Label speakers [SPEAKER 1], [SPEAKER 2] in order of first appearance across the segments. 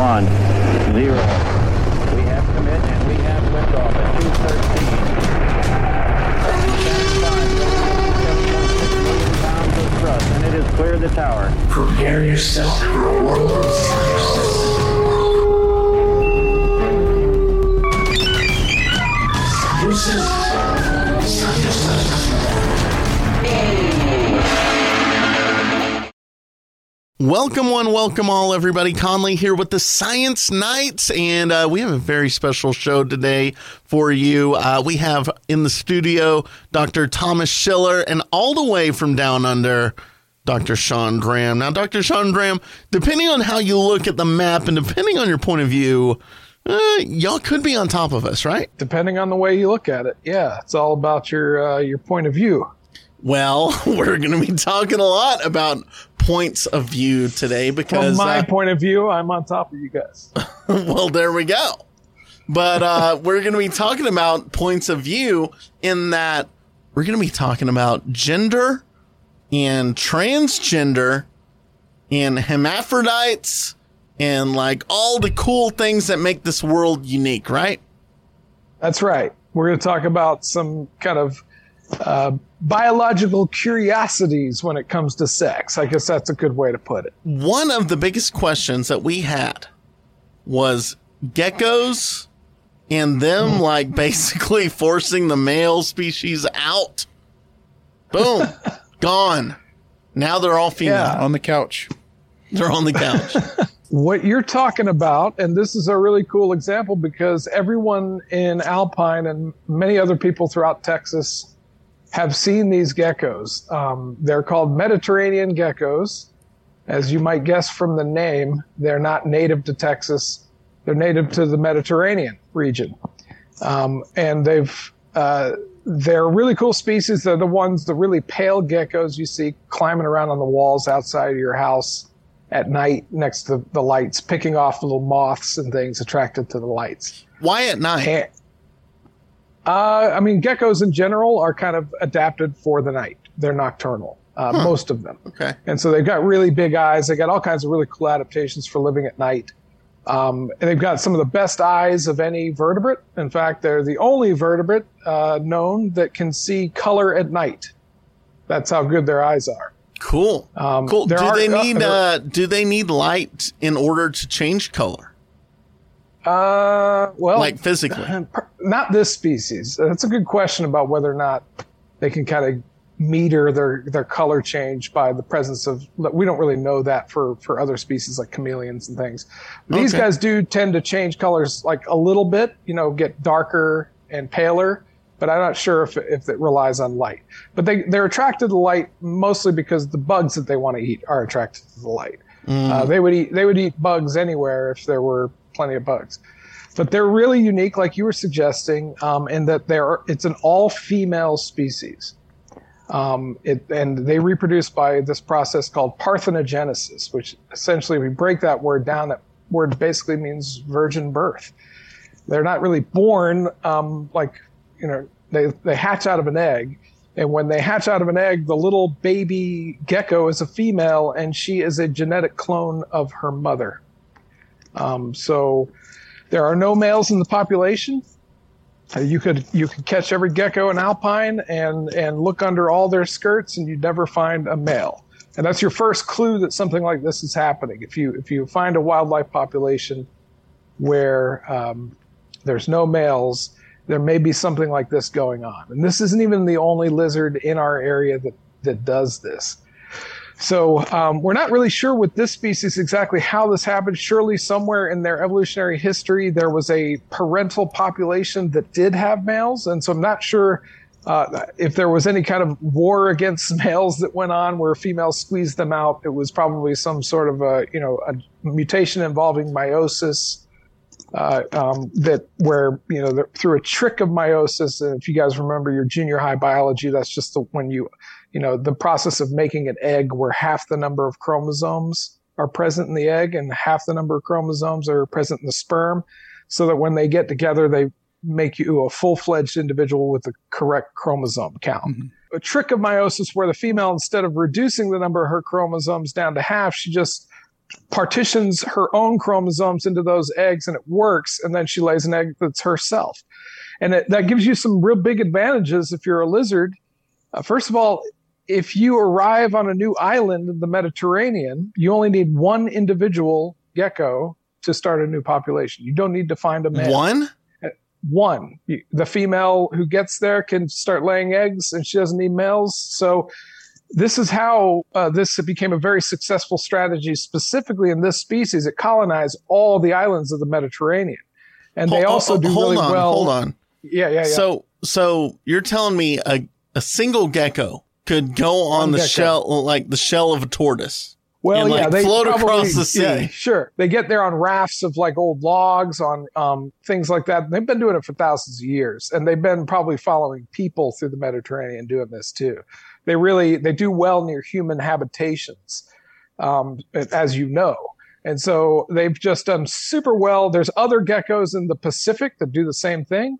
[SPEAKER 1] one, zero. We have commit and we have liftoff at 213. pounds of thrust and it has cleared the tower.
[SPEAKER 2] Prepare yourself for a world of firsts. This is
[SPEAKER 3] Welcome, one, welcome all, everybody. Conley here with the Science Nights, and uh, we have a very special show today for you. Uh, we have in the studio Dr. Thomas Schiller, and all the way from down under, Dr. Sean Graham. Now, Dr. Sean Graham, depending on how you look at the map and depending on your point of view, uh, y'all could be on top of us, right?
[SPEAKER 4] Depending on the way you look at it, yeah, it's all about your uh, your point of view.
[SPEAKER 3] Well, we're going to be talking a lot about points of view today because
[SPEAKER 4] From my
[SPEAKER 3] uh,
[SPEAKER 4] point of view, I'm on top of you guys.
[SPEAKER 3] well, there we go. But uh, we're going to be talking about points of view in that we're going to be talking about gender and transgender and hermaphrodites and like all the cool things that make this world unique, right?
[SPEAKER 4] That's right. We're going to talk about some kind of uh, biological curiosities when it comes to sex. I guess that's a good way to put it.
[SPEAKER 3] One of the biggest questions that we had was geckos and them like basically forcing the male species out. Boom, gone. Now they're all female.
[SPEAKER 4] Yeah.
[SPEAKER 5] on the couch.
[SPEAKER 3] They're on the couch.
[SPEAKER 4] What you're talking about, and this is a really cool example because everyone in Alpine and many other people throughout Texas have seen these geckos. Um, they're called Mediterranean geckos. As you might guess from the name, they're not native to Texas. They're native to the Mediterranean region. Um, and they've, uh, they're really cool species. They're the ones, the really pale geckos you see climbing around on the walls outside of your house at night next to the lights, picking off little moths and things attracted to the lights.
[SPEAKER 3] Why at night?
[SPEAKER 4] Uh, I mean, geckos in general are kind of adapted for the night. They're nocturnal, uh, most of them.
[SPEAKER 3] Okay.
[SPEAKER 4] And so they've got really big eyes. They got all kinds of really cool adaptations for living at night. Um, and they've got some of the best eyes of any vertebrate. In fact, they're the only vertebrate uh, known that can see color at night. That's how good their eyes are.
[SPEAKER 3] Cool.
[SPEAKER 4] Um,
[SPEAKER 3] cool. Do
[SPEAKER 4] are-
[SPEAKER 3] they need uh, do they need light in order to change color?
[SPEAKER 4] Uh, well,
[SPEAKER 3] Like physically?
[SPEAKER 4] not this species. That's a good question about whether or not they can kind of meter their their color change by the presence of. We don't really know that for for other species like chameleons and things. These guys do tend to change colors like a little bit. You know, get darker and paler. But I'm not sure if if it relies on light. But they they're attracted to light mostly because the bugs that they want to eat are attracted to the light. Uh, they would eat they would eat bugs anywhere if there were plenty of bugs. But they're really unique, like you were suggesting, um, in that they're it's an all female species. Um, it, and they reproduce by this process called parthenogenesis, which essentially, we break that word down, that word basically means virgin birth. They're not really born um, like you know they they hatch out of an egg, and when they hatch out of an egg, the little baby gecko is a female, and she is a genetic clone of her mother. Um, so there are no males in the population. Uh, you could you could catch every gecko in alpine and and look under all their skirts, and you'd never find a male. And that's your first clue that something like this is happening. If you if you find a wildlife population where um, there's no males, there may be something like this going on. And this isn't even the only lizard in our area that that does this. So um, we're not really sure with this species exactly how this happened. Surely somewhere in their evolutionary history there was a parental population that did have males, and so I'm not sure uh, if there was any kind of war against males that went on where females squeezed them out. It was probably some sort of a you know a mutation involving meiosis. Uh, um, that where you know the, through a trick of meiosis, and if you guys remember your junior high biology, that's just the, when you you know the process of making an egg where half the number of chromosomes are present in the egg and half the number of chromosomes are present in the sperm so that when they get together they make you a full-fledged individual with the correct chromosome count. A trick of meiosis where the female instead of reducing the number of her chromosomes down to half she just partitions her own chromosomes into those eggs and it works and then she lays an egg that's herself and it, that gives you some real big advantages if you're a lizard uh, first of all if you arrive on a new island in the mediterranean you only need one individual gecko to start a new population you don't need to find a male
[SPEAKER 3] One?
[SPEAKER 4] one. The female who gets there can start laying eggs and she doesn't need males. So, this is how uh, this became a very successful strategy, specifically in this species. It colonized all the islands of the Mediterranean. And they
[SPEAKER 3] Hol-
[SPEAKER 4] also do
[SPEAKER 3] hold
[SPEAKER 4] really
[SPEAKER 3] on,
[SPEAKER 4] well.
[SPEAKER 3] Hold on.
[SPEAKER 4] Yeah, yeah, yeah.
[SPEAKER 3] So, so you're telling me a, a single gecko could go on
[SPEAKER 4] One
[SPEAKER 3] the
[SPEAKER 4] gecko.
[SPEAKER 3] shell, like the shell of a tortoise?
[SPEAKER 4] well,
[SPEAKER 3] and, like,
[SPEAKER 4] yeah, they
[SPEAKER 3] float
[SPEAKER 4] probably-
[SPEAKER 3] across the sea.
[SPEAKER 4] Yeah, sure. They get there on rafts of like old logs, on um, things like that. They've been doing it for thousands of years, and they've been probably following people through the Mediterranean doing this too. They really they do well near human habitations, um, as you know. And so they've just done super well. There's other geckos in the Pacific that do the same thing.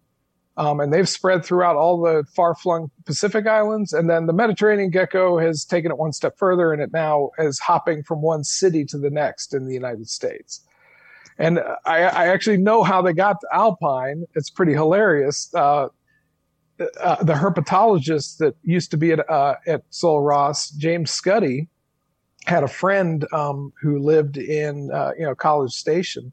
[SPEAKER 4] Um, and they've spread throughout all the far flung Pacific islands. And then the Mediterranean gecko has taken it one step further and it now is hopping from one city to the next in the United States. And I, I actually know how they got to Alpine. It's pretty hilarious. Uh, uh, the herpetologist that used to be at, uh, at Sul Ross, James Scudday, had a friend um, who lived in uh, you know College Station,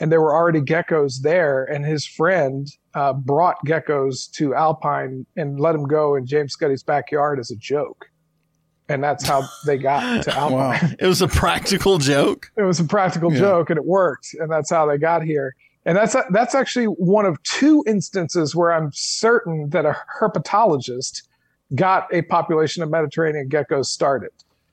[SPEAKER 4] and there were already geckos there. And his friend uh, brought geckos to Alpine and let them go in James Scudday's backyard as a joke, and that's how they got to Alpine.
[SPEAKER 5] Wow.
[SPEAKER 3] It was a practical joke.
[SPEAKER 4] It was a practical
[SPEAKER 5] Yeah.
[SPEAKER 4] joke, and it worked, and that's how they got here. And that's that's actually one of two instances where I'm certain that a herpetologist got a population of Mediterranean geckos started.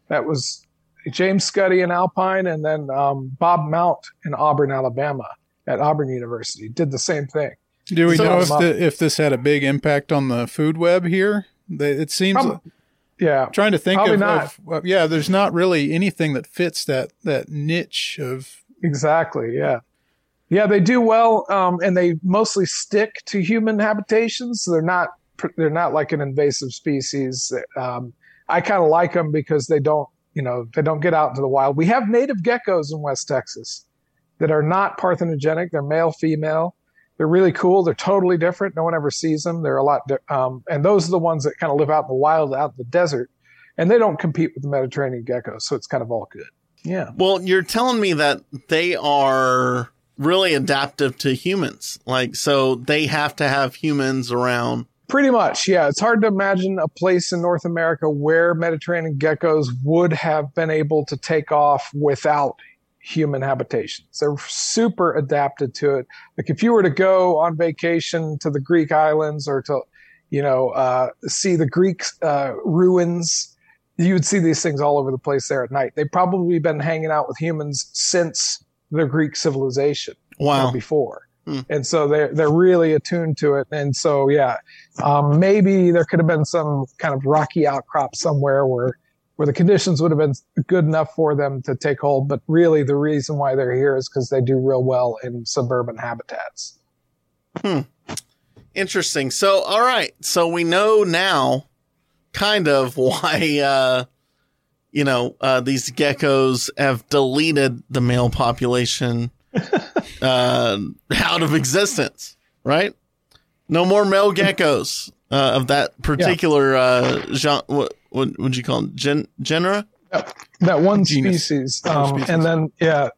[SPEAKER 4] That was James Scudday in Alpine, and then um, Bob Mount in Auburn, Alabama, at Auburn University, did the same thing.
[SPEAKER 5] Do we
[SPEAKER 3] So-
[SPEAKER 5] know if the, if this had a big impact on the food web here? It seems.
[SPEAKER 4] Prob- yeah,
[SPEAKER 5] trying to think
[SPEAKER 4] probably
[SPEAKER 5] of,
[SPEAKER 4] not.
[SPEAKER 5] of yeah. There's not really anything that fits that that niche of
[SPEAKER 4] Exactly. Yeah. Yeah, they do well, um, and they mostly stick to human habitations. So they're not they're not like an invasive species. Um, I kind of like them because they don't you know they don't get out into the wild. We have native geckos in West Texas that are not parthenogenic. They're male female. They're really cool. They're totally different. No one ever sees them. They're a lot, di- um, and those are the ones that kind of live out in the wild, out in the desert, and they don't compete with the Mediterranean geckos. So it's kind of all good. Yeah.
[SPEAKER 3] Well, you're telling me that they are really adaptive to humans. Like, so they have to have humans around.
[SPEAKER 4] Pretty much, yeah. It's hard to imagine a place in North America where Mediterranean geckos would have been able to take off without human habitations. They're super adapted to it. Like if you were to go on vacation to the Greek islands or to, you know, uh, see the Greek uh, ruins, you would see these things all over the place there at night. They've probably been hanging out with humans since the Greek civilization
[SPEAKER 3] Wow.
[SPEAKER 4] before.
[SPEAKER 3] Hmm.
[SPEAKER 4] And so they're they're really attuned to it. And so yeah, um, maybe there could have been some kind of rocky outcrop somewhere where where the conditions would have been good enough for them to take hold. But really, the reason why they're here is because they do real well in suburban habitats.
[SPEAKER 3] Interesting. So, all right. So we know now kind of why, uh, you know, uh, these geckos have deleted the male population uh, out of existence, right? No more male geckos uh, of that particular uh, genre. What, what would you call them? Gen- genera?
[SPEAKER 4] That one
[SPEAKER 5] Genus.
[SPEAKER 4] species, um,
[SPEAKER 5] species.
[SPEAKER 4] and then yeah,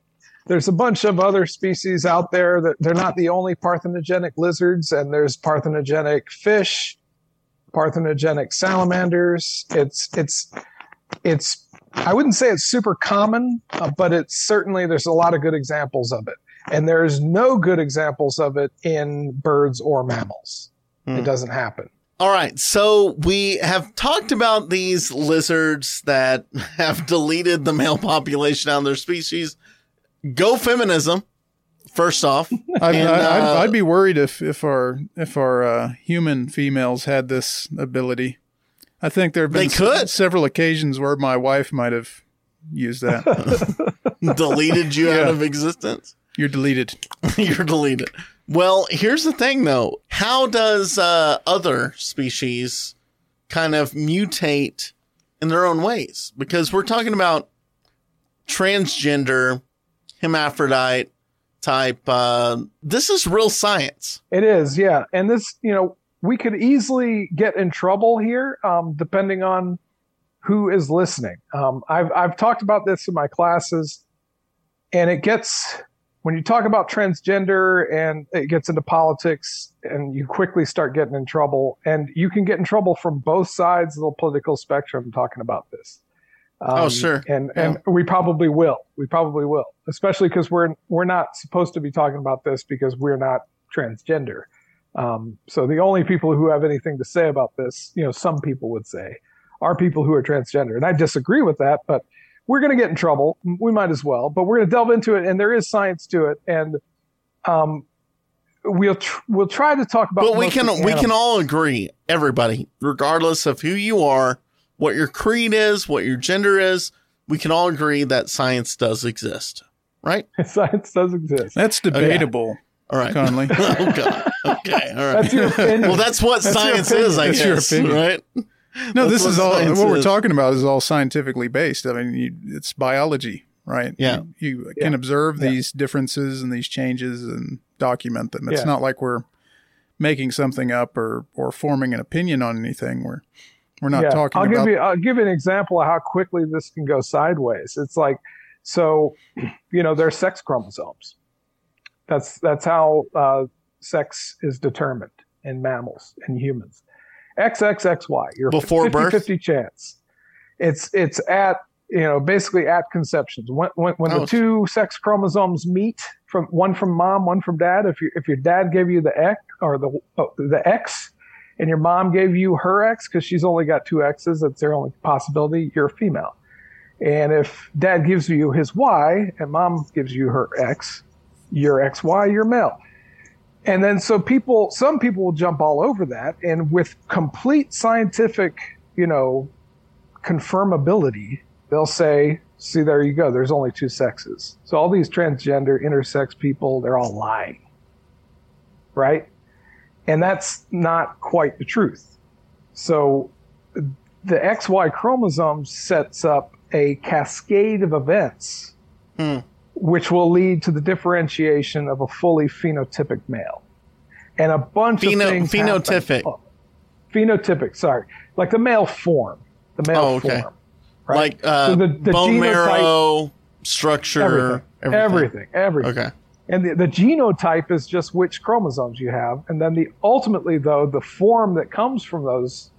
[SPEAKER 4] there's a bunch of other species out there that they're not the only parthenogenic lizards, and there's parthenogenic fish, parthenogenic salamanders. It's it's it's I wouldn't say it's super common, uh, but it's certainly there's a lot of good examples of it, and there's no good examples of it in birds or mammals.
[SPEAKER 3] Hmm.
[SPEAKER 4] It doesn't happen.
[SPEAKER 3] All right. So we have talked about these lizards that have deleted the male population out of their species. Go feminism. First off,
[SPEAKER 5] I'd,
[SPEAKER 3] And,
[SPEAKER 5] I- I'd,
[SPEAKER 3] uh,
[SPEAKER 5] I'd be worried if if our if our uh, human females had this ability. I think there have been
[SPEAKER 3] They could.
[SPEAKER 5] several occasions where my wife might have used that.
[SPEAKER 3] deleted you out of existence.
[SPEAKER 5] You're deleted.
[SPEAKER 3] You're deleted. Well, here's the thing though. How does uh, other species kind of mutate in their own ways? Because we're talking about transgender, hermaphrodite type. Uh, this is real science.
[SPEAKER 4] It is, yeah. And this, you know, we could easily get in trouble here, um, depending on who is listening. Um, I've I've talked about this in my classes, and it gets when you talk about transgender and it gets into politics, and you quickly start getting in trouble, and you can get in trouble from both sides of the political spectrum talking about this.
[SPEAKER 3] oh, sure.
[SPEAKER 4] And and we probably will. We probably will, especially because we're we're not supposed to be talking about this because we're not transgender. Um, so the only people who have anything to say about this, you know, some people would say, are people who are transgender, and I disagree with that. But we're going to get in trouble. We might as well. But we're going to delve into it, and there is science to it, and um, we'll tr- we'll try to talk about.
[SPEAKER 3] But we can we can all agree, everybody, regardless of who you are, what your creed is, what your gender is, we can all agree that science does exist, right?
[SPEAKER 4] science does exist.
[SPEAKER 5] That's debatable,
[SPEAKER 3] All right.
[SPEAKER 5] Conley.
[SPEAKER 3] oh God. Okay. All right.
[SPEAKER 4] That's your opinion.
[SPEAKER 3] well, that's what
[SPEAKER 4] That's
[SPEAKER 3] science is, I
[SPEAKER 5] opinion. That's your
[SPEAKER 3] guess.
[SPEAKER 5] opinion.
[SPEAKER 3] Right?
[SPEAKER 5] No,
[SPEAKER 3] That's
[SPEAKER 5] this is all
[SPEAKER 3] science
[SPEAKER 5] what we're
[SPEAKER 3] is.
[SPEAKER 5] talking about is all scientifically based. I mean, you, it's biology, right?
[SPEAKER 3] Yeah.
[SPEAKER 5] You, you can observe
[SPEAKER 4] Yeah.
[SPEAKER 5] these differences and these changes and document them. It's
[SPEAKER 4] Yeah.
[SPEAKER 5] not like we're making something up or or forming an opinion on anything. We're we're not talking
[SPEAKER 4] I'll
[SPEAKER 5] about
[SPEAKER 4] give you I'll give you an example of how quickly this can go sideways. It's like so, you know, there's sex chromosomes. That's that's how uh, sex is determined in mammals and humans. XXXY, you're
[SPEAKER 3] Before
[SPEAKER 4] 50,
[SPEAKER 3] birth?
[SPEAKER 4] 50 chance. It's it's at you know basically at conception. When when, when
[SPEAKER 3] Oh.
[SPEAKER 4] the two sex chromosomes meet from one from mom, one from dad. If you if your dad gave you the X or the oh, the X, and your mom gave you her X because she's only got two X's, that's their only possibility. You're a female. And if dad gives you his Y and mom gives you her X, you're XY, you're male. And then so people, some people will jump all over that, and with complete scientific, you know, confirmability, they'll say, "See, there you go. There's only two sexes." So all these transgender, intersex people, they're all lying, right? And that's not quite the truth. So the XY chromosome sets up a cascade of events
[SPEAKER 3] Hmm.
[SPEAKER 4] Which will lead to the differentiation of a fully phenotypic male. And a bunch
[SPEAKER 3] Pheno-
[SPEAKER 4] of things.
[SPEAKER 3] phenotypic.
[SPEAKER 4] Oh, phenotypic, sorry. Like the male form. The male
[SPEAKER 3] Oh, okay.
[SPEAKER 4] form. Right?
[SPEAKER 3] Like uh,
[SPEAKER 4] So the- the
[SPEAKER 3] bone
[SPEAKER 4] genotype-
[SPEAKER 3] marrow structure,
[SPEAKER 4] everything, everything. Everything.
[SPEAKER 3] Okay.
[SPEAKER 4] And the, the genotype is just which chromosomes you have. And then the ultimately, though, the form that comes from those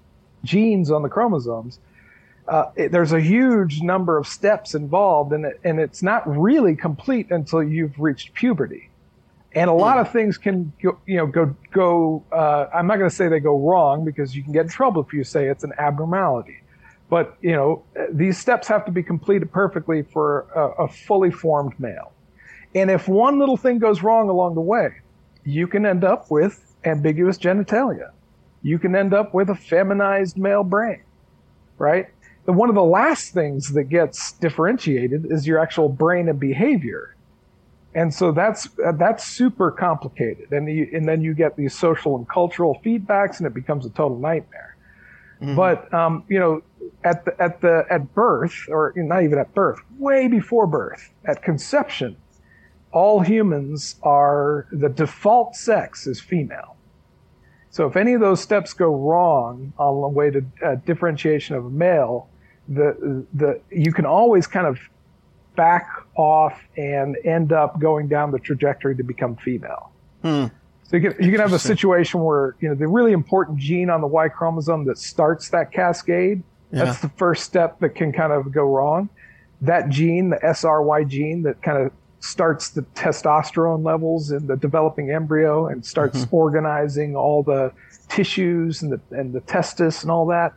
[SPEAKER 4] genes on the chromosomes, uh, it, there's a huge number of steps involved, and it, and it's not really complete until you've reached puberty. And a lot of things can go, you know go go. Uh, I'm not going to say they go wrong because you can get in trouble if you say it's an abnormality. But you know these steps have to be completed perfectly for a, a fully formed male. And if one little thing goes wrong along the way, you can end up with ambiguous genitalia. You can end up with a feminized male brain, right? One of the last things that gets differentiated is your actual brain and behavior. And so that's uh, that's super complicated, and you, and then you get these social and cultural feedbacks, and it becomes a total nightmare. But um, you know, at the at the at birth, or not even at birth, way before birth, at conception, all humans are the default sex is female. So if any of those steps go wrong on the way to uh, differentiation of a male, the the you can always kind of back off and end up going down the trajectory to become female.
[SPEAKER 3] Hmm.
[SPEAKER 4] So you can, you can have a situation where you know the really important gene on the Y chromosome that starts that cascade.
[SPEAKER 3] Yeah.
[SPEAKER 4] That's the first step that can kind of go wrong. That gene, the SRY gene, that kind of starts the testosterone levels in the developing embryo and starts organizing all the tissues and the and the testis and all that.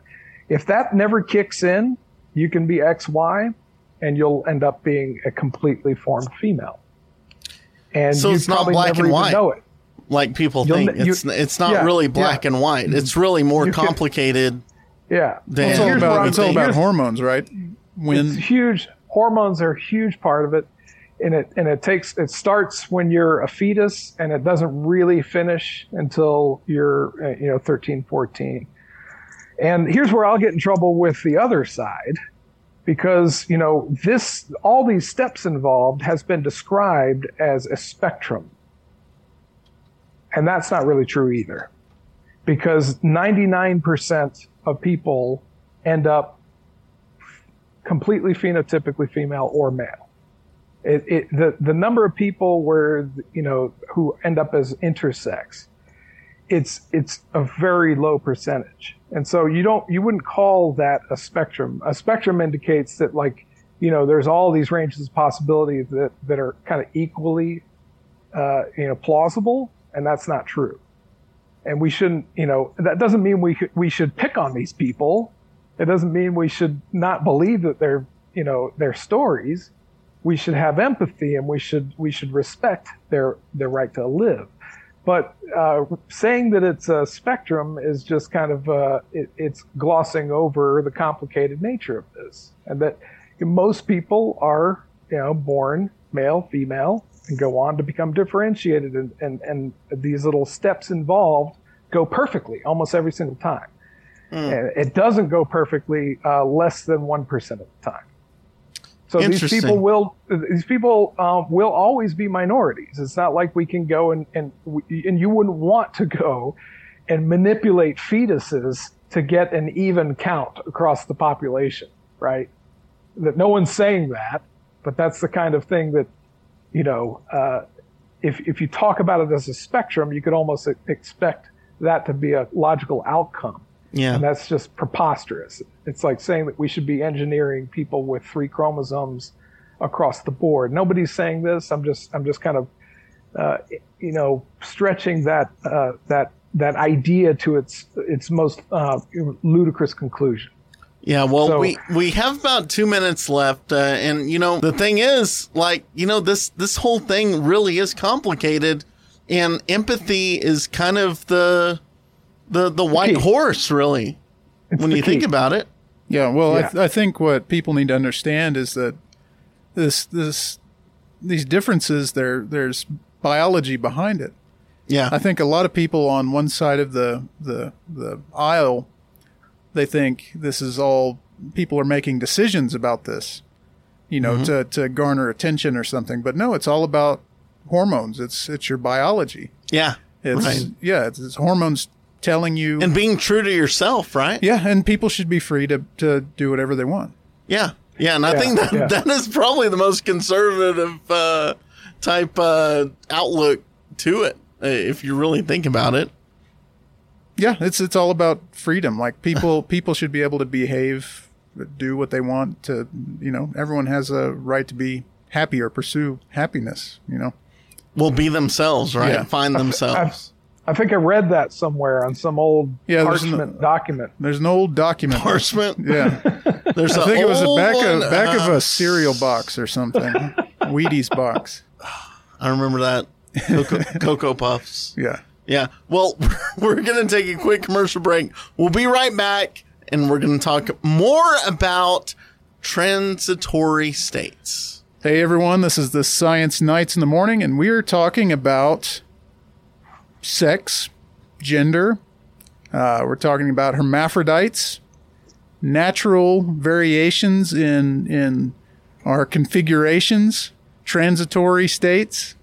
[SPEAKER 4] If that never kicks in, you can be XY, and you'll end up being a completely formed female. And
[SPEAKER 3] So it's not black and white.
[SPEAKER 4] know it.
[SPEAKER 3] Like people
[SPEAKER 4] You'll
[SPEAKER 3] think
[SPEAKER 4] n- you-
[SPEAKER 3] it's it's not
[SPEAKER 4] yeah,
[SPEAKER 3] really black
[SPEAKER 4] yeah.
[SPEAKER 3] and white. It's really more
[SPEAKER 4] You can-
[SPEAKER 3] complicated.
[SPEAKER 4] Yeah.
[SPEAKER 3] Then-
[SPEAKER 5] it's all about it's all about hormones, right?
[SPEAKER 4] it's
[SPEAKER 5] When
[SPEAKER 4] huge. Hormones are a huge part of it, and it and it takes it starts when you're a fetus, and it doesn't really finish until you're uh, you know 13, 14. And here's where I'll get in trouble with the other side, because you know this all these steps involved has been described as a spectrum. And that's not really true either because 99% of people end up completely phenotypically female or male. It, it, the, the number of people where you know who end up as intersex it's it's a very low percentage. And so you don't you wouldn't call that a spectrum. A spectrum indicates that like you know there's all these ranges of possibility that that are kind of equally uh, you know plausible and that's not true. And we shouldn't you know that doesn't mean we we should pick on these people. It doesn't mean we should not believe that they're you know their stories. We should have empathy and we should we should respect their their right to live but uh, saying that it's a spectrum is just kind of uh, it, it's glossing over the complicated nature of this, and that most people are you know born male, female, and go on to become differentiated, and and, and these little steps involved go perfectly almost every single time. Mm. And it doesn't go perfectly uh, less than one percent of the time. So these people will these people um, will always be minorities. It's not like we can go and and and you wouldn't want to go and manipulate fetuses to get an even count across the population, right? That no one's saying that, but that's the kind of thing that you know. Uh, if if you talk about it as a spectrum, you could almost expect that to be a logical outcome.
[SPEAKER 3] Yeah.
[SPEAKER 4] And that's just preposterous. It's like saying that we should be engineering people with three chromosomes across the board. Nobody's saying this. I'm just I'm just kind of uh, you know stretching that uh, that that idea to its its most uh, ludicrous conclusion.
[SPEAKER 3] Yeah, well, so, we we have about two minutes left, uh, and you know the thing is, like you know this this whole thing really is complicated, and empathy is kind of the the the white the horse, really, it's when you key. think about it.
[SPEAKER 5] Yeah, well, yeah. I, th- I think what people need to understand is that this this these differences there there's biology behind it.
[SPEAKER 3] Yeah,
[SPEAKER 5] I think a lot of people on one side of the the the aisle they think this is all people are making decisions about this, you know, mm-hmm. to to garner attention or something. But no, it's all about hormones. It's it's your biology.
[SPEAKER 3] Yeah,
[SPEAKER 5] it's right. yeah, it's, it's hormones telling you
[SPEAKER 3] and being true to yourself, right?
[SPEAKER 5] Yeah, and people should be free to to do whatever they want.
[SPEAKER 3] Yeah, yeah, and I yeah, think that yeah. that is probably the most conservative uh, type uh, outlook to it, uh, if you really think about it.
[SPEAKER 5] Yeah, it's it's all about freedom. Like people people should be able to behave, do what they want. To you know, everyone has a right to be happy or pursue happiness. You know,
[SPEAKER 3] will be themselves, right? Yeah. Find themselves.
[SPEAKER 4] I think I read that somewhere on some old yeah, parchment an, document.
[SPEAKER 5] There's an old document.
[SPEAKER 3] Parchment.
[SPEAKER 5] Yeah. There's I think it was a back of back of a uh-huh. cereal box or something. Wheaties box.
[SPEAKER 3] I remember that. Cocoa, Cocoa Puffs.
[SPEAKER 5] Yeah.
[SPEAKER 3] Yeah. Well, we're going to take a quick commercial break. We'll be right back and we're going to talk more about transitory states.
[SPEAKER 5] Hey everyone, this is the Science Nights in the Morning and we are talking about sex, gender. Uh, we're talking about hermaphrodites, natural variations in in our configurations, transitory states.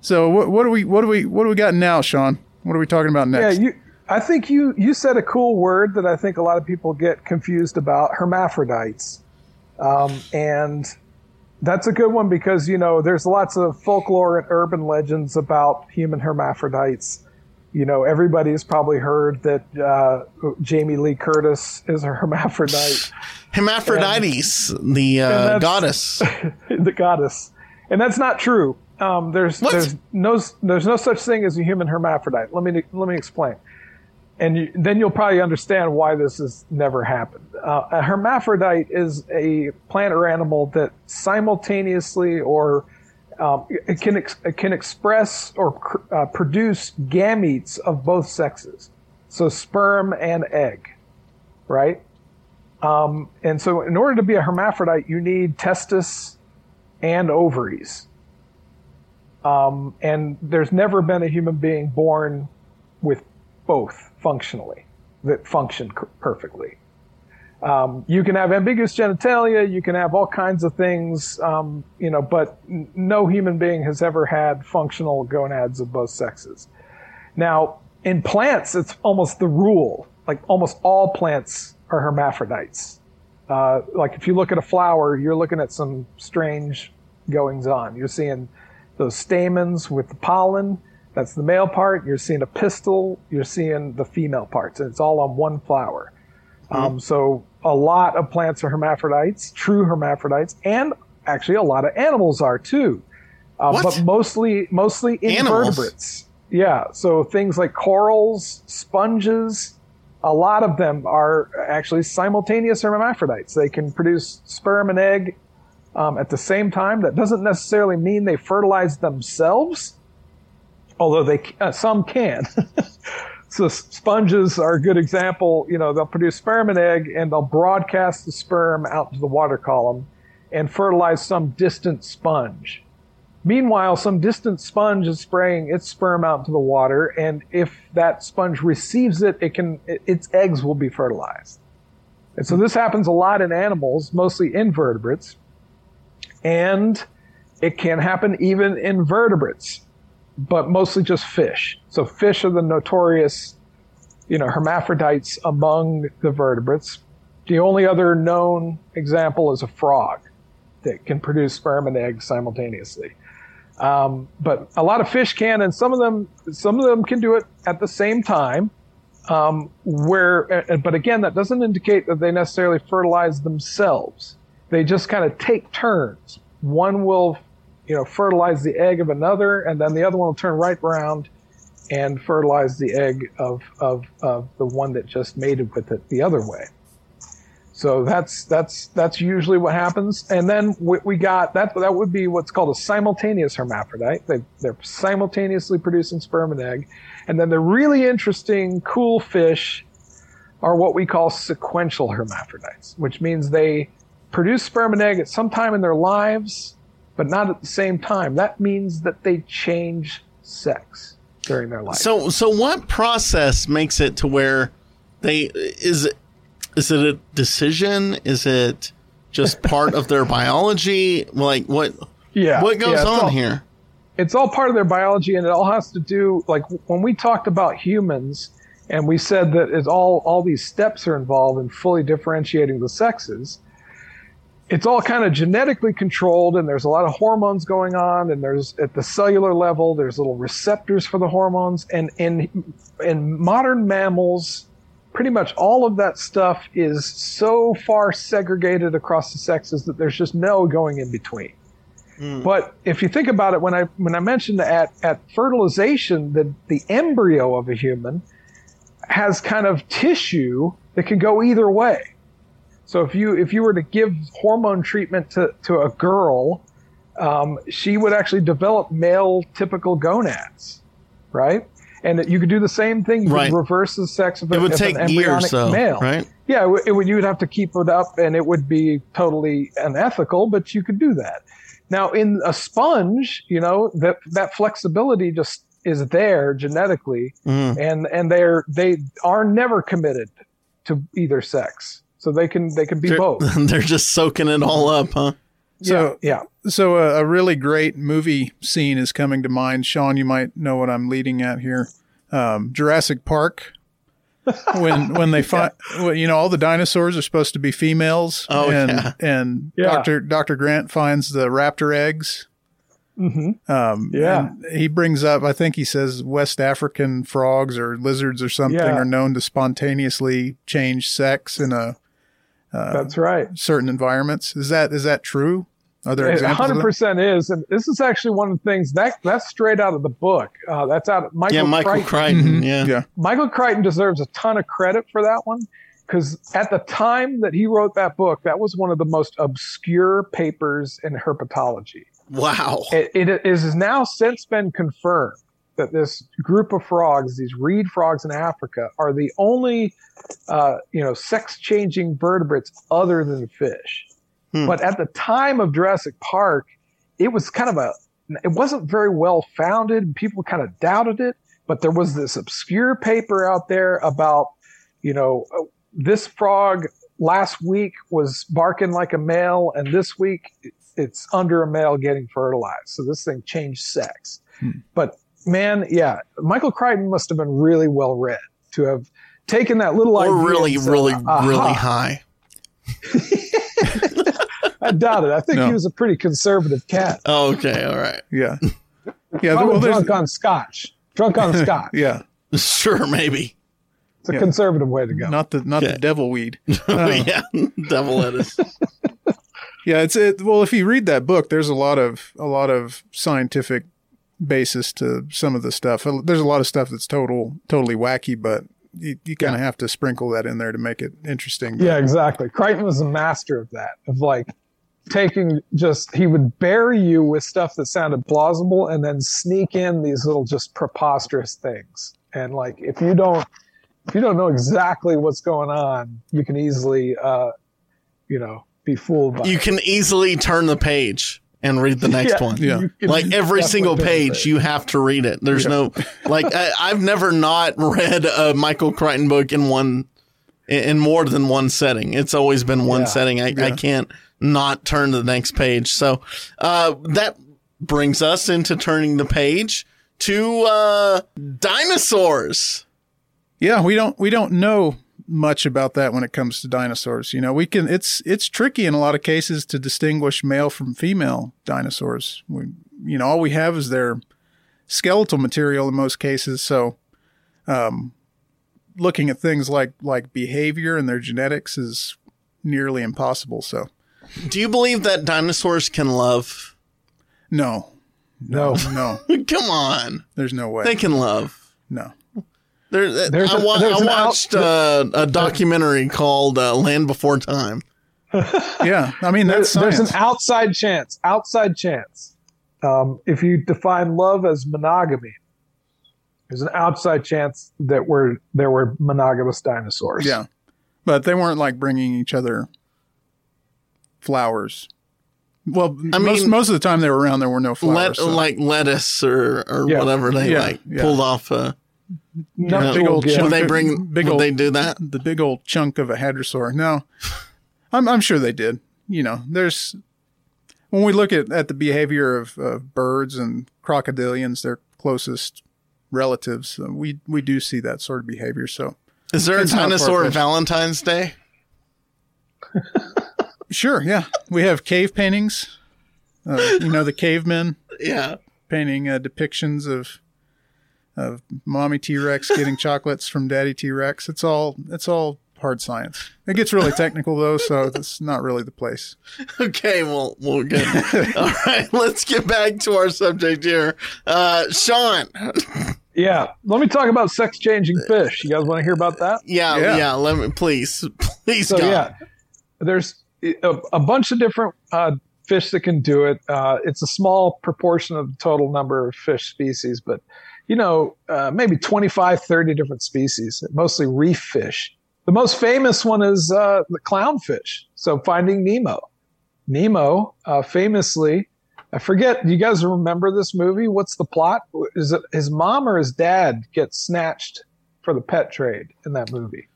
[SPEAKER 5] So what, what do we what do we what do we got now, Sean? What are we talking about next?
[SPEAKER 4] Yeah, you, I think you you said a cool word that I think a lot of people get confused about: hermaphrodites, um, and that's a good one because you know there's lots of folklore and urban legends about human hermaphrodites. You know, everybody's probably heard that uh, Jamie Lee Curtis is a hermaphrodite.
[SPEAKER 3] Hermaphrodites, and, the uh, goddess.
[SPEAKER 4] the goddess, and that's not true. Um, there's what? there's no there's no such thing as a human hermaphrodite. Let me let me explain and you, then you'll probably understand why this has never happened. Uh, a hermaphrodite is a plant or animal that simultaneously or um, it can ex- it can express or cr- uh, produce gametes of both sexes, so sperm and egg, right? Um, and so, in order to be a hermaphrodite, you need testis and ovaries. Um, and there's never been a human being born with both functionally that function perfectly. Um, you can have ambiguous genitalia, you can have all kinds of things, um, you know, but n- no human being has ever had functional gonads of both sexes. Now, in plants, it's almost the rule. Like almost all plants are hermaphrodites. Uh, like if you look at a flower, you're looking at some strange goings on. You're seeing those stamens with the pollen. That's the male part. You're seeing a pistil. You're seeing the female parts, and it's all on one flower. Um, so a lot of plants are hermaphrodites, true hermaphrodites, and actually a lot of animals are too. Uh,
[SPEAKER 3] What?
[SPEAKER 4] But mostly, mostly
[SPEAKER 3] Animals?
[SPEAKER 4] invertebrates. Yeah. So things like corals, sponges, a lot of them are actually simultaneous hermaphrodites. They can produce sperm and egg um, at the same time. That doesn't necessarily mean they fertilize themselves, although they uh, some can. so sponges are a good example. You know, they'll produce sperm and egg, and they'll broadcast the sperm out to the water column and fertilize some distant sponge. Meanwhile, some distant sponge is spraying its sperm out to the water, and if that sponge receives it, it can it, its eggs will be fertilized. And so this happens a lot in animals, mostly invertebrates, and it can happen even in vertebrates, but mostly just fish. So fish are the notorious, you know, hermaphrodites among the vertebrates. The only other known example is a frog that can produce sperm and egg simultaneously. Um, but a lot of fish can, and some of them, some of them can do it at the same time. Um, where, but again, that doesn't indicate that they necessarily fertilize themselves. They just kind of take turns. One will, you know, fertilize the egg of another, and then the other one will turn right around and fertilize the egg of, of, of the one that just mated with it the other way. So that's that's that's usually what happens. And then we, we got that that would be what's called a simultaneous hermaphrodite. They they're simultaneously producing sperm and egg. And then the really interesting, cool fish are what we call sequential hermaphrodites, which means they produce sperm and egg at some time in their lives, but not at the same time. That means that they change sex during their life.
[SPEAKER 3] So so what process makes it to where they is it is it a decision? Is it just part of their biology? Like what
[SPEAKER 4] yeah,
[SPEAKER 3] what goes
[SPEAKER 4] yeah,
[SPEAKER 3] on
[SPEAKER 4] all-
[SPEAKER 3] here?
[SPEAKER 4] it's all part of their biology and it all has to do like when we talked about humans and we said that it's all all these steps are involved in fully differentiating the sexes it's all kind of genetically controlled and there's a lot of hormones going on and there's at the cellular level there's little receptors for the hormones and in in modern mammals pretty much all of that stuff is so far segregated across the sexes that there's just no going in between hmm. but if you think about it, when I when I mentioned at at fertilization, the the embryo of a human has kind of tissue that can go either way. So if you if you were to give hormone treatment to to a girl, um, she would actually develop male typical gonads, right? And you could do the same thing. You
[SPEAKER 3] Right.
[SPEAKER 4] could reverse the sex of, a,
[SPEAKER 3] It would take
[SPEAKER 4] an
[SPEAKER 3] years
[SPEAKER 4] embryonic
[SPEAKER 3] though,
[SPEAKER 4] male.
[SPEAKER 3] right?
[SPEAKER 4] Yeah, it, it would. You would have to keep it up, and it would be totally unethical. But you could do that. Now, in a sponge, you know that that flexibility just is there genetically,
[SPEAKER 3] Mhm.
[SPEAKER 4] and and they're they are never committed to either sex, so they can they can be
[SPEAKER 3] They're,
[SPEAKER 4] both.
[SPEAKER 3] they're just soaking it all up, huh?
[SPEAKER 5] So
[SPEAKER 4] yeah,
[SPEAKER 5] So a, a really great movie scene is coming to mind. Sean, you might know what I'm leading at here. Um, Jurassic Park. when when they find well, you know all the dinosaurs are supposed to be females
[SPEAKER 3] Oh,
[SPEAKER 5] and
[SPEAKER 3] yeah.
[SPEAKER 5] and
[SPEAKER 4] Yeah.
[SPEAKER 5] Dr. Dr. Grant finds the raptor eggs
[SPEAKER 4] hmm
[SPEAKER 5] um
[SPEAKER 4] Yeah.
[SPEAKER 5] he brings up I think he says West African frogs or lizards or something
[SPEAKER 4] Yeah.
[SPEAKER 5] are known to spontaneously change sex in a
[SPEAKER 4] that's right.
[SPEAKER 5] certain environments is that is that true are there examples
[SPEAKER 4] 100% is, and this is actually one of the things that that's straight out of the book. Uh, that's out of Michael.
[SPEAKER 3] yeah, Michael
[SPEAKER 4] Crichton.
[SPEAKER 3] Crichton.
[SPEAKER 5] Mhm.
[SPEAKER 3] Yeah.
[SPEAKER 5] yeah
[SPEAKER 4] Michael Crichton deserves a ton of credit for that one because at the time that he wrote that book, that was one of the most obscure papers in herpetology.
[SPEAKER 3] Wow.
[SPEAKER 4] It, it is now since been confirmed that this group of frogs, these reed frogs in Africa, are the only, uh, you know, sex-changing vertebrates other than fish.
[SPEAKER 3] Hmm.
[SPEAKER 4] But at the time of Jurassic Park, it was kind of a, it wasn't very well founded. People kind of doubted it, but there was this obscure paper out there about, you know, uh, this frog last week was barking like a male, and this week it's under a male getting fertilized. So this thing changed sex. But man, yeah, Michael Crichton must have been really well read to have taken that little idea.
[SPEAKER 3] Or really,
[SPEAKER 4] said,
[SPEAKER 3] really,
[SPEAKER 4] "Aha."
[SPEAKER 3] really high.
[SPEAKER 4] I doubt it. I think
[SPEAKER 5] No.
[SPEAKER 4] he was a pretty conservative cat.
[SPEAKER 3] Oh, okay, all right.
[SPEAKER 5] Yeah. Yeah.
[SPEAKER 4] Probably
[SPEAKER 5] well, there's-
[SPEAKER 4] drunk on scotch. Drunk on scotch.
[SPEAKER 5] yeah.
[SPEAKER 3] Sure, maybe.
[SPEAKER 4] It's a
[SPEAKER 5] Yeah.
[SPEAKER 4] conservative way to go.
[SPEAKER 5] Not the not
[SPEAKER 3] Okay.
[SPEAKER 5] the devil weed. Uh,
[SPEAKER 3] yeah, devil lettuce.
[SPEAKER 5] Yeah, it's it. Well, if you read that book, there's a lot of a lot of scientific basis to some of the stuff. There's a lot of stuff that's total totally wacky, but you, you kind of have to sprinkle that in there to make it interesting. But-
[SPEAKER 4] Yeah, exactly. Crichton was a master of that, of like taking just, he would bury you with stuff that sounded plausible and then sneak in these little just preposterous things. And like, if you don't, if you don't know exactly what's going on, you can easily, uh, you know, be fooled by
[SPEAKER 3] You
[SPEAKER 4] it.
[SPEAKER 3] can easily turn the page and read the next
[SPEAKER 4] Yeah,
[SPEAKER 3] one.
[SPEAKER 5] Yeah.
[SPEAKER 3] Like every single page, you have to read it. There's no like I, I've never not read a Michael Crichton book in one in more than one setting. It's always been one
[SPEAKER 4] Yeah.
[SPEAKER 3] setting. I, I can't not turn to the next page. So uh, that brings us into turning the page to uh, dinosaurs.
[SPEAKER 5] Yeah, we don't we don't know much about that when it comes to dinosaurs. You know, we can it's it's tricky in a lot of cases to distinguish male from female dinosaurs. We you know, all we have is their skeletal material in most cases, so um looking at things like like behavior and their genetics is nearly impossible. So,
[SPEAKER 3] Do you believe that dinosaurs can love?
[SPEAKER 5] no.
[SPEAKER 4] No.
[SPEAKER 5] No.
[SPEAKER 3] Come on,
[SPEAKER 5] There's no way.
[SPEAKER 3] they can love.
[SPEAKER 5] no.
[SPEAKER 3] There,
[SPEAKER 4] There's
[SPEAKER 3] I,
[SPEAKER 4] a-
[SPEAKER 3] wa-
[SPEAKER 4] there's
[SPEAKER 3] I
[SPEAKER 4] an out-
[SPEAKER 3] watched uh, a documentary called uh, Land Before Time.
[SPEAKER 5] Yeah. I mean, that's
[SPEAKER 4] There's an outside chance, outside chance. Um, if you define love as monogamy, there's an outside chance that we're, there were monogamous dinosaurs.
[SPEAKER 5] Yeah. But they weren't like bringing each other flowers. Well,
[SPEAKER 3] I
[SPEAKER 5] most
[SPEAKER 3] mean-
[SPEAKER 5] most of the time they were around, there were no flowers.
[SPEAKER 3] Let,
[SPEAKER 5] so-
[SPEAKER 3] Like lettuce or, or
[SPEAKER 4] Yeah.
[SPEAKER 3] whatever they
[SPEAKER 5] Yeah,
[SPEAKER 3] like
[SPEAKER 5] yeah.
[SPEAKER 3] pulled off. Uh,
[SPEAKER 4] Nuptial
[SPEAKER 5] big old
[SPEAKER 4] gift.
[SPEAKER 5] chunk
[SPEAKER 3] would they bring?
[SPEAKER 5] big
[SPEAKER 3] would
[SPEAKER 5] old,
[SPEAKER 3] they do that?
[SPEAKER 5] the big old chunk of a hadrosaur. No, I'm I'm sure they did. You know, there's when we look at, at the behavior of, of birds and crocodilians, their closest relatives, uh, we we do see that sort of behavior. So
[SPEAKER 3] Is there a dinosaur. Valentine's Day?
[SPEAKER 5] sure, yeah, we have cave paintings. Uh, you know, the cavemen.
[SPEAKER 3] Yeah.
[SPEAKER 5] painting uh, depictions of of mommy T Rex getting chocolates from daddy T Rex. It's all it's all hard science. It gets really technical though, so that's not really the place.
[SPEAKER 3] Okay. Well, well, good. All right. Let's get back to our subject here. Uh, Sean.
[SPEAKER 4] Yeah. Let me talk about sex changing fish. You guys want to hear about that?
[SPEAKER 3] Yeah, yeah.
[SPEAKER 5] Yeah.
[SPEAKER 3] let me please, please.
[SPEAKER 4] So
[SPEAKER 3] God.
[SPEAKER 4] yeah, there's a, a bunch of different uh, fish that can do it. Uh, it's a small proportion of the total number of fish species, but you know, uh, maybe 25, 30 different species, mostly reef fish. The most famous one is uh, the clownfish. So Finding Nemo. Nemo uh, famously, I forget. Do you guys remember this movie? What's the plot? Is it his mom or his dad gets snatched for the pet trade in that movie?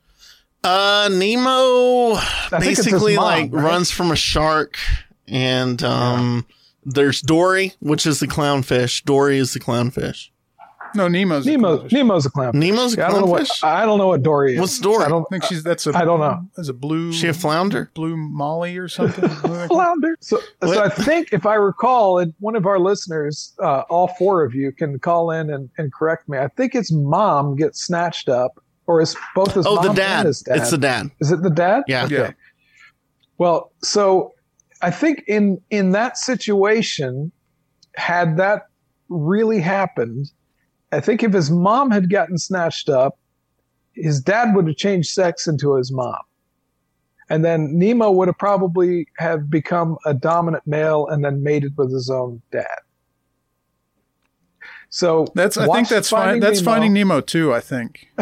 [SPEAKER 3] Uh, Nemo
[SPEAKER 4] think it's his
[SPEAKER 3] basically
[SPEAKER 4] mom,
[SPEAKER 3] like
[SPEAKER 4] right?
[SPEAKER 3] runs from a shark, and um, there's Dory, which is the clownfish. Dory is the clownfish.
[SPEAKER 5] No, Nemo's a
[SPEAKER 4] Nemo,
[SPEAKER 5] clownfish.
[SPEAKER 4] Nemo's a clownfish.
[SPEAKER 3] Nemo's a
[SPEAKER 4] Yeah, I don't know what. I don't know what Dory is.
[SPEAKER 3] What's Dory?
[SPEAKER 4] I don't
[SPEAKER 5] I think she's that's a
[SPEAKER 4] I don't know.
[SPEAKER 5] Is a blue
[SPEAKER 3] Is she a flounder?
[SPEAKER 5] blue Molly or something?
[SPEAKER 4] flounder. So, so I think if I recall, and one of our listeners, uh, all four of you, can call in and, and correct me. I think its mom gets snatched up, or is both his
[SPEAKER 3] Oh,
[SPEAKER 4] mom
[SPEAKER 3] the
[SPEAKER 4] and
[SPEAKER 3] dad.
[SPEAKER 4] his dad.
[SPEAKER 3] It's the dad.
[SPEAKER 4] Is it the dad?
[SPEAKER 3] Yeah.
[SPEAKER 5] Yeah.
[SPEAKER 4] Well, so I think in in that situation, had that really happened, I think if his mom had gotten snatched up, his dad would have changed sex into his mom. And then Nemo would have probably have become a dominant male and then mated with his own dad. So
[SPEAKER 5] That's I think that's fine.
[SPEAKER 4] Finding
[SPEAKER 5] That's
[SPEAKER 4] Nemo.
[SPEAKER 5] Finding Nemo too. I think.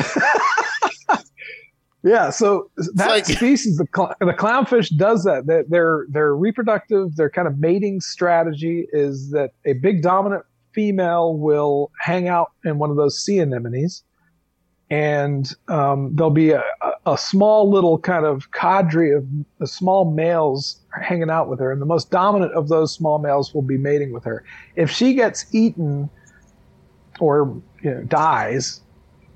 [SPEAKER 4] Yeah, so that
[SPEAKER 3] like-
[SPEAKER 4] species, the, cl- the clownfish, does that. Their, their their reproductive, their kind of mating strategy is that a big dominant female will hang out in one of those sea anemones, and um, there'll be a, a, small little kind of cadre of small males hanging out with her, and the most dominant of those small males will be mating with her. If she gets eaten or you know, dies,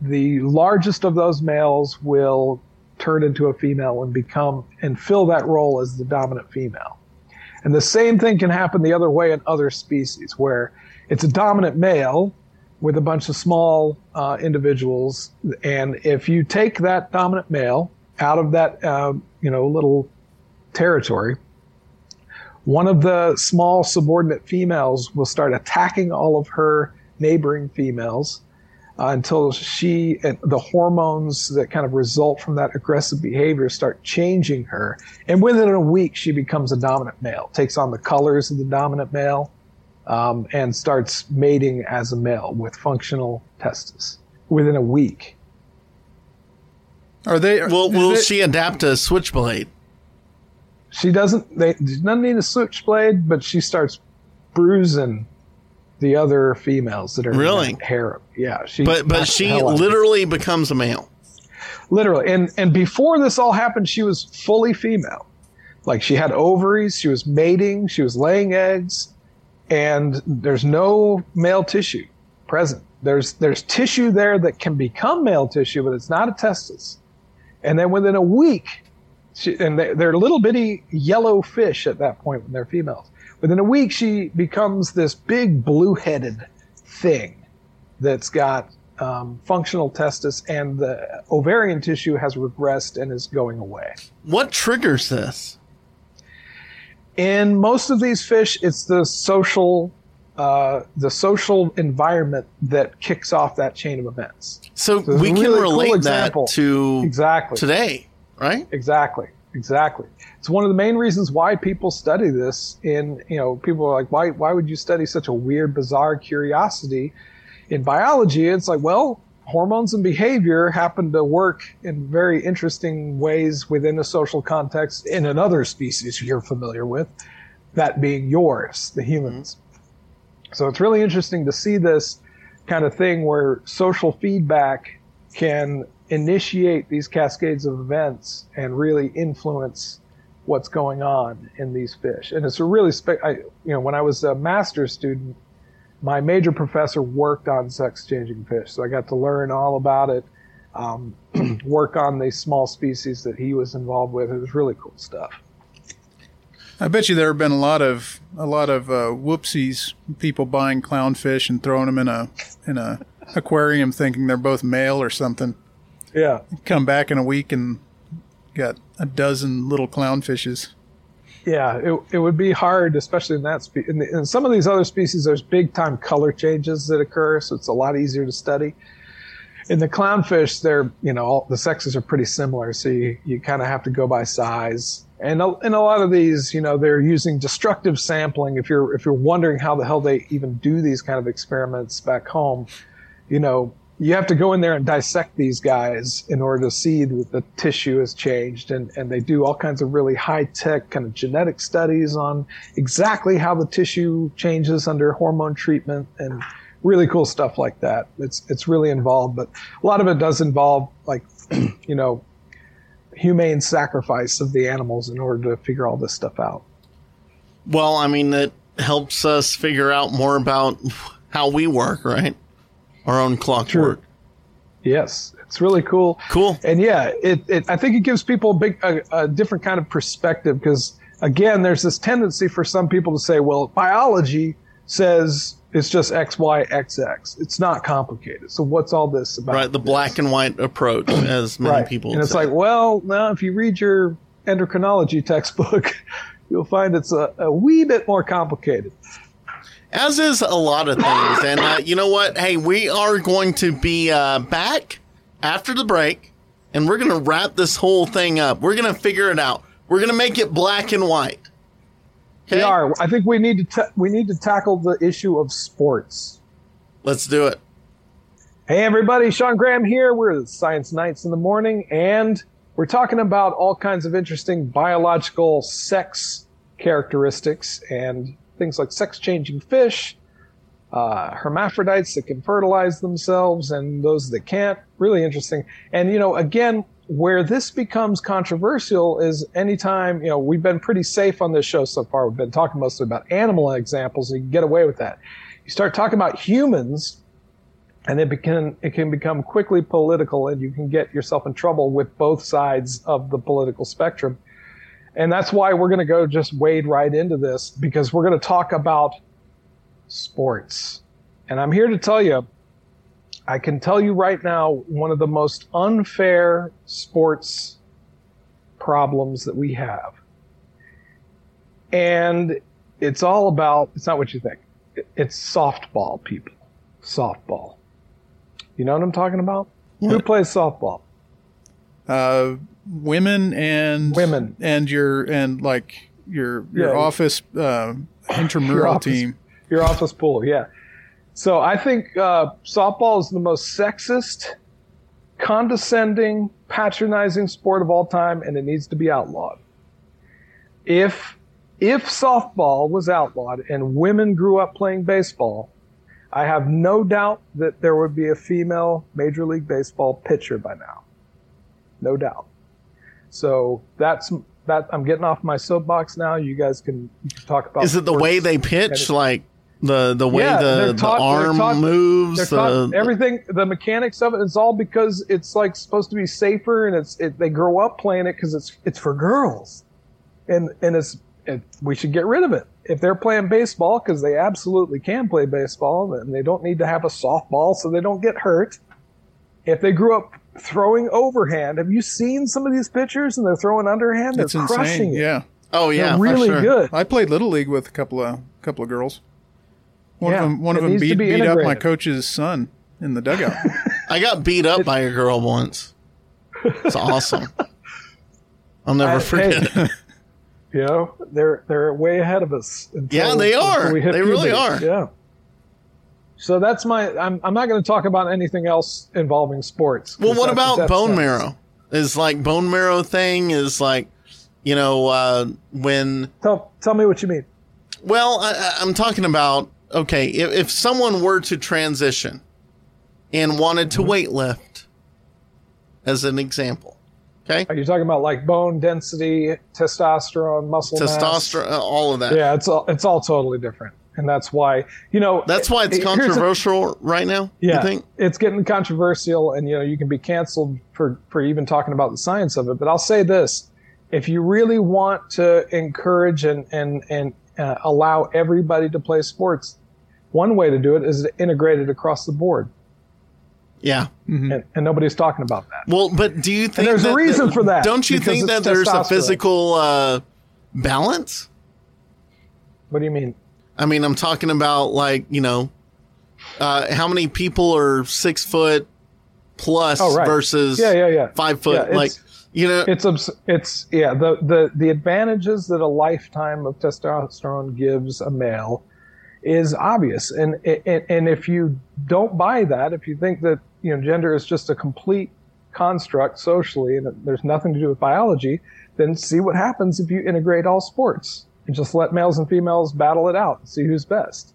[SPEAKER 4] the largest of those males will turn into a female and become and fill that role as the dominant female. And the same thing can happen the other way in other species, where it's a dominant male with a bunch of small uh, individuals, and if you take that dominant male out of that, uh, you know, little territory, one of the small subordinate females will start attacking all of her neighboring females uh, until she and the hormones that kind of result from that aggressive behavior start changing her. And within a week, she becomes a dominant male, takes on the colors of the dominant male, um, and starts mating as a male with functional testes within a week.
[SPEAKER 5] Are they?
[SPEAKER 3] Will will
[SPEAKER 5] it-
[SPEAKER 3] she adapt to switchblade?
[SPEAKER 4] She doesn't. They she doesn't need a switchblade, but she starts bruising the other females that are
[SPEAKER 3] Really?
[SPEAKER 4] in that harem. Yeah, she.
[SPEAKER 3] But but she
[SPEAKER 4] hell out
[SPEAKER 3] literally becomes a male.
[SPEAKER 4] literally and and before this all happened she was fully female like she had ovaries she was mating she was laying eggs and there's no male tissue present there's there's tissue there that can become male tissue but it's not a testis and then within a week she, and they, they're little bitty yellow fish at that point when they're females within a week she becomes this big blue-headed thing that's got um, functional testis and the ovarian tissue has regressed and is going away.
[SPEAKER 3] What triggers this?
[SPEAKER 4] In most of these fish, it's the social, uh, the social environment that kicks off that chain of events.
[SPEAKER 3] So
[SPEAKER 4] So
[SPEAKER 3] we can
[SPEAKER 4] really cool
[SPEAKER 3] relate that to
[SPEAKER 4] Exactly.
[SPEAKER 3] today, right?
[SPEAKER 4] Exactly. Exactly. It's one of the main reasons why people study this. In you know, people are like, why why would you study such a weird, bizarre curiosity in biology? It's like, well, hormones and behavior happen to work in very interesting ways within a social context in another species you're familiar with, that being yours, the humans. Mm-hmm. So it's really interesting to see this kind of thing where social feedback can initiate these cascades of events and really influence what's going on in these fish. And it's a really, spe- I, you know, when I was a master's student, my major professor worked on sex changing fish, so I got to learn all about it. Um, work on these small species that he was involved with. It was really cool stuff.
[SPEAKER 5] I bet you there have been a lot of a lot of uh, whoopsies. People buying clownfish and throwing them in a in a aquarium, thinking they're both male or something.
[SPEAKER 4] Yeah.
[SPEAKER 5] Come back in a week and got a dozen little clownfishes.
[SPEAKER 4] Yeah, it, it would be hard, especially in that spe- in, in some of these other species. There's big time color changes that occur, so it's a lot easier to study. In the clownfish, they're you know all, the sexes are pretty similar, so you, you kind of have to go by size. And a- in a lot of these, you know, they're using destructive sampling. If you're if you're wondering how the hell they even do these kind of experiments back home, you know, you have to go in there and dissect these guys in order to see that the tissue has changed. And, and they do all kinds of really high tech kind of genetic studies on exactly how the tissue changes under hormone treatment and really cool stuff like that. It's, it's really involved, but a lot of it does involve like, you know, humane sacrifice of the animals in order to figure all this stuff out.
[SPEAKER 3] Well, I mean, it helps us figure out more about how we work, right? Our own clock
[SPEAKER 4] Sure. Yes, it's really cool.
[SPEAKER 3] Cool.
[SPEAKER 4] And yeah, it, it I think it gives people a big a, a different kind of perspective because again, there's this tendency for some people to say, well, biology says it's just X, Y, X, X. It's not complicated. So what's all this about?
[SPEAKER 3] Right, the black and white approach, as many
[SPEAKER 4] right.
[SPEAKER 3] people
[SPEAKER 4] And it's
[SPEAKER 3] say.
[SPEAKER 4] like, well, now if you read your endocrinology textbook, you'll find it's a, a wee bit more complicated.
[SPEAKER 3] As is a lot of things. And uh, you know what? Hey, we are going to be uh, back after the break, and we're going to wrap this whole thing up. We're going to figure it out. We're going to make it black and white.
[SPEAKER 4] We are. I think we need to ta- we need to tackle the issue of sports.
[SPEAKER 3] Let's do it.
[SPEAKER 4] Hey everybody, Sean Graham here. We're the Science Knights in the morning, and we're talking about all kinds of interesting biological sex characteristics and things like sex changing fish, uh, hermaphrodites that can fertilize themselves and those that can't. Really interesting. And, you know, again, where this becomes controversial is anytime, you know, we've been pretty safe on this show so far. We've been talking mostly about animal examples, and you can get away with that. You start talking about humans, and it can it can become quickly political, and you can get yourself in trouble with both sides of the political spectrum. And that's why we're going to go just wade right into this because we're going to talk about sports. And I'm here to tell you, I can tell you right now, one of the most unfair sports problems that we have. And it's all about, it's not what you think. It's softball, people. Softball. You know what I'm talking about? Who plays softball?
[SPEAKER 5] Uh, women and
[SPEAKER 4] Women.
[SPEAKER 5] and your and like your your
[SPEAKER 4] Yeah.
[SPEAKER 5] office uh, intramural
[SPEAKER 4] Your office-
[SPEAKER 5] team.
[SPEAKER 4] Your office pool, yeah. So I think uh, softball is the most sexist, condescending, patronizing sport of all time, and it needs to be outlawed. If if softball was outlawed and women grew up playing baseball, I have no doubt that there would be a female Major League Baseball pitcher by now. No doubt. So that's that. I'm getting off my soapbox now. You guys can, you can talk about.
[SPEAKER 3] Is it the way they pitch, like the the way
[SPEAKER 4] Yeah,
[SPEAKER 3] the, the
[SPEAKER 4] taught- they're
[SPEAKER 3] arm
[SPEAKER 4] taught-
[SPEAKER 3] moves? The- uh,
[SPEAKER 4] everything, the mechanics of it. It's all because it's like supposed to be safer, and it's it, they grow up playing it because it's it's for girls, and and it's it, we should get rid of it. If they're playing baseball, because they absolutely can play baseball, and they don't need to have a softball so they don't get hurt. If they grew up throwing overhand, have you seen some of these pitchers and they're throwing underhand? They're
[SPEAKER 5] It's
[SPEAKER 4] crushing
[SPEAKER 5] insane.
[SPEAKER 4] it.
[SPEAKER 5] Yeah,
[SPEAKER 3] oh yeah,
[SPEAKER 4] they're really
[SPEAKER 3] sure.
[SPEAKER 4] good.
[SPEAKER 5] I played little league with a couple of couple of girls. One
[SPEAKER 4] Yeah,
[SPEAKER 5] of them one of them beat
[SPEAKER 4] be
[SPEAKER 5] beat up my coach's son in the dugout.
[SPEAKER 3] I got beat up by a girl once. It's awesome. I'll never
[SPEAKER 4] I-
[SPEAKER 3] forget.
[SPEAKER 4] hey,
[SPEAKER 3] it.
[SPEAKER 4] You know, they're they're way ahead of us. until-
[SPEAKER 3] Yeah, they are.
[SPEAKER 4] we hit
[SPEAKER 3] They really are.
[SPEAKER 4] Yeah. So that's my. I'm I'm not going to talk about anything else involving sports.
[SPEAKER 3] Well, what about bone marrow? Is like bone marrow thing is like, you know, uh, when
[SPEAKER 4] Tell tell me what you mean.
[SPEAKER 3] Well, I, I'm talking about okay. If, if someone were to transition and wanted to
[SPEAKER 4] Mm-hmm.
[SPEAKER 3] weightlift, as an example, okay,
[SPEAKER 4] Are you talking about like bone density, testosterone, muscle
[SPEAKER 3] testosterone, uh, all of that.
[SPEAKER 4] Yeah, it's all it's all totally different, and that's why you know.
[SPEAKER 3] That's why it's
[SPEAKER 4] here's a-
[SPEAKER 3] controversial right now.
[SPEAKER 4] Yeah,
[SPEAKER 3] You think?
[SPEAKER 4] it's getting controversial, and you know you can be canceled for for even talking about the science of it. But I'll say this: if you really want to encourage and and and uh, allow everybody to play sports, one way to do it is to integrate it across the board,
[SPEAKER 3] Yeah.
[SPEAKER 4] and, and nobody's talking about that.
[SPEAKER 3] Well, but do you think
[SPEAKER 4] there's a
[SPEAKER 3] that-
[SPEAKER 4] reason for that,
[SPEAKER 3] Don't you think that there's a physical uh, balance?
[SPEAKER 4] What do you mean?
[SPEAKER 3] I mean, I'm talking about like you know, uh, how many people are six foot plus
[SPEAKER 4] Oh, right.
[SPEAKER 3] versus
[SPEAKER 4] Yeah, yeah, yeah.
[SPEAKER 3] five foot?
[SPEAKER 4] Yeah,
[SPEAKER 3] like you know,
[SPEAKER 4] It's obs- it's yeah the the the advantages that a lifetime of testosterone gives a male is obvious, and and and if you don't buy that, if you think that you know gender is just a complete construct socially and there's nothing to do with biology, then see what happens if you integrate all sports and just let males and females battle it out and see who's best.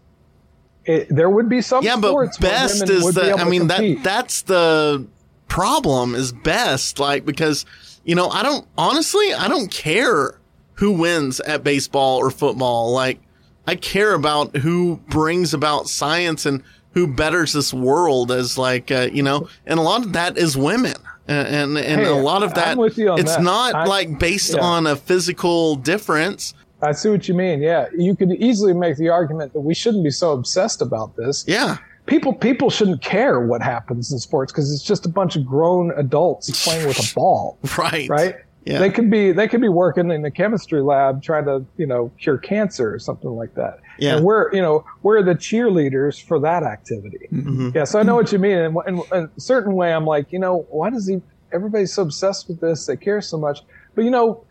[SPEAKER 4] It, there would be some
[SPEAKER 3] yeah, but best
[SPEAKER 4] women
[SPEAKER 3] is
[SPEAKER 4] be
[SPEAKER 3] the.
[SPEAKER 4] able
[SPEAKER 3] I mean that that's the problem is best. Like because you know I don't honestly I don't care who wins at baseball or football. Like I care about who brings about science and who betters this world as like uh, you know, and a lot of that is women. And and, and
[SPEAKER 4] Hey,
[SPEAKER 3] a lot of that, it's
[SPEAKER 4] that.
[SPEAKER 3] not
[SPEAKER 4] I-
[SPEAKER 3] like based
[SPEAKER 4] yeah.
[SPEAKER 3] on a physical difference.
[SPEAKER 4] I see what you mean. Yeah, you could easily make the argument that we shouldn't be so obsessed about this.
[SPEAKER 3] Yeah,
[SPEAKER 4] People people shouldn't care what happens in sports because it's just a bunch of grown adults playing with a ball,
[SPEAKER 3] right,
[SPEAKER 4] right?
[SPEAKER 3] Yeah.
[SPEAKER 4] They could be they could be working in the chemistry lab trying to you know cure cancer or something like that.
[SPEAKER 3] Yeah.
[SPEAKER 4] and we're you know we're the cheerleaders for that activity.
[SPEAKER 3] Mm-hmm.
[SPEAKER 4] Yeah, so I know what you mean. And in, in a certain way, I'm like, you know, why does he? Everybody's so obsessed with this. They care so much. But you know,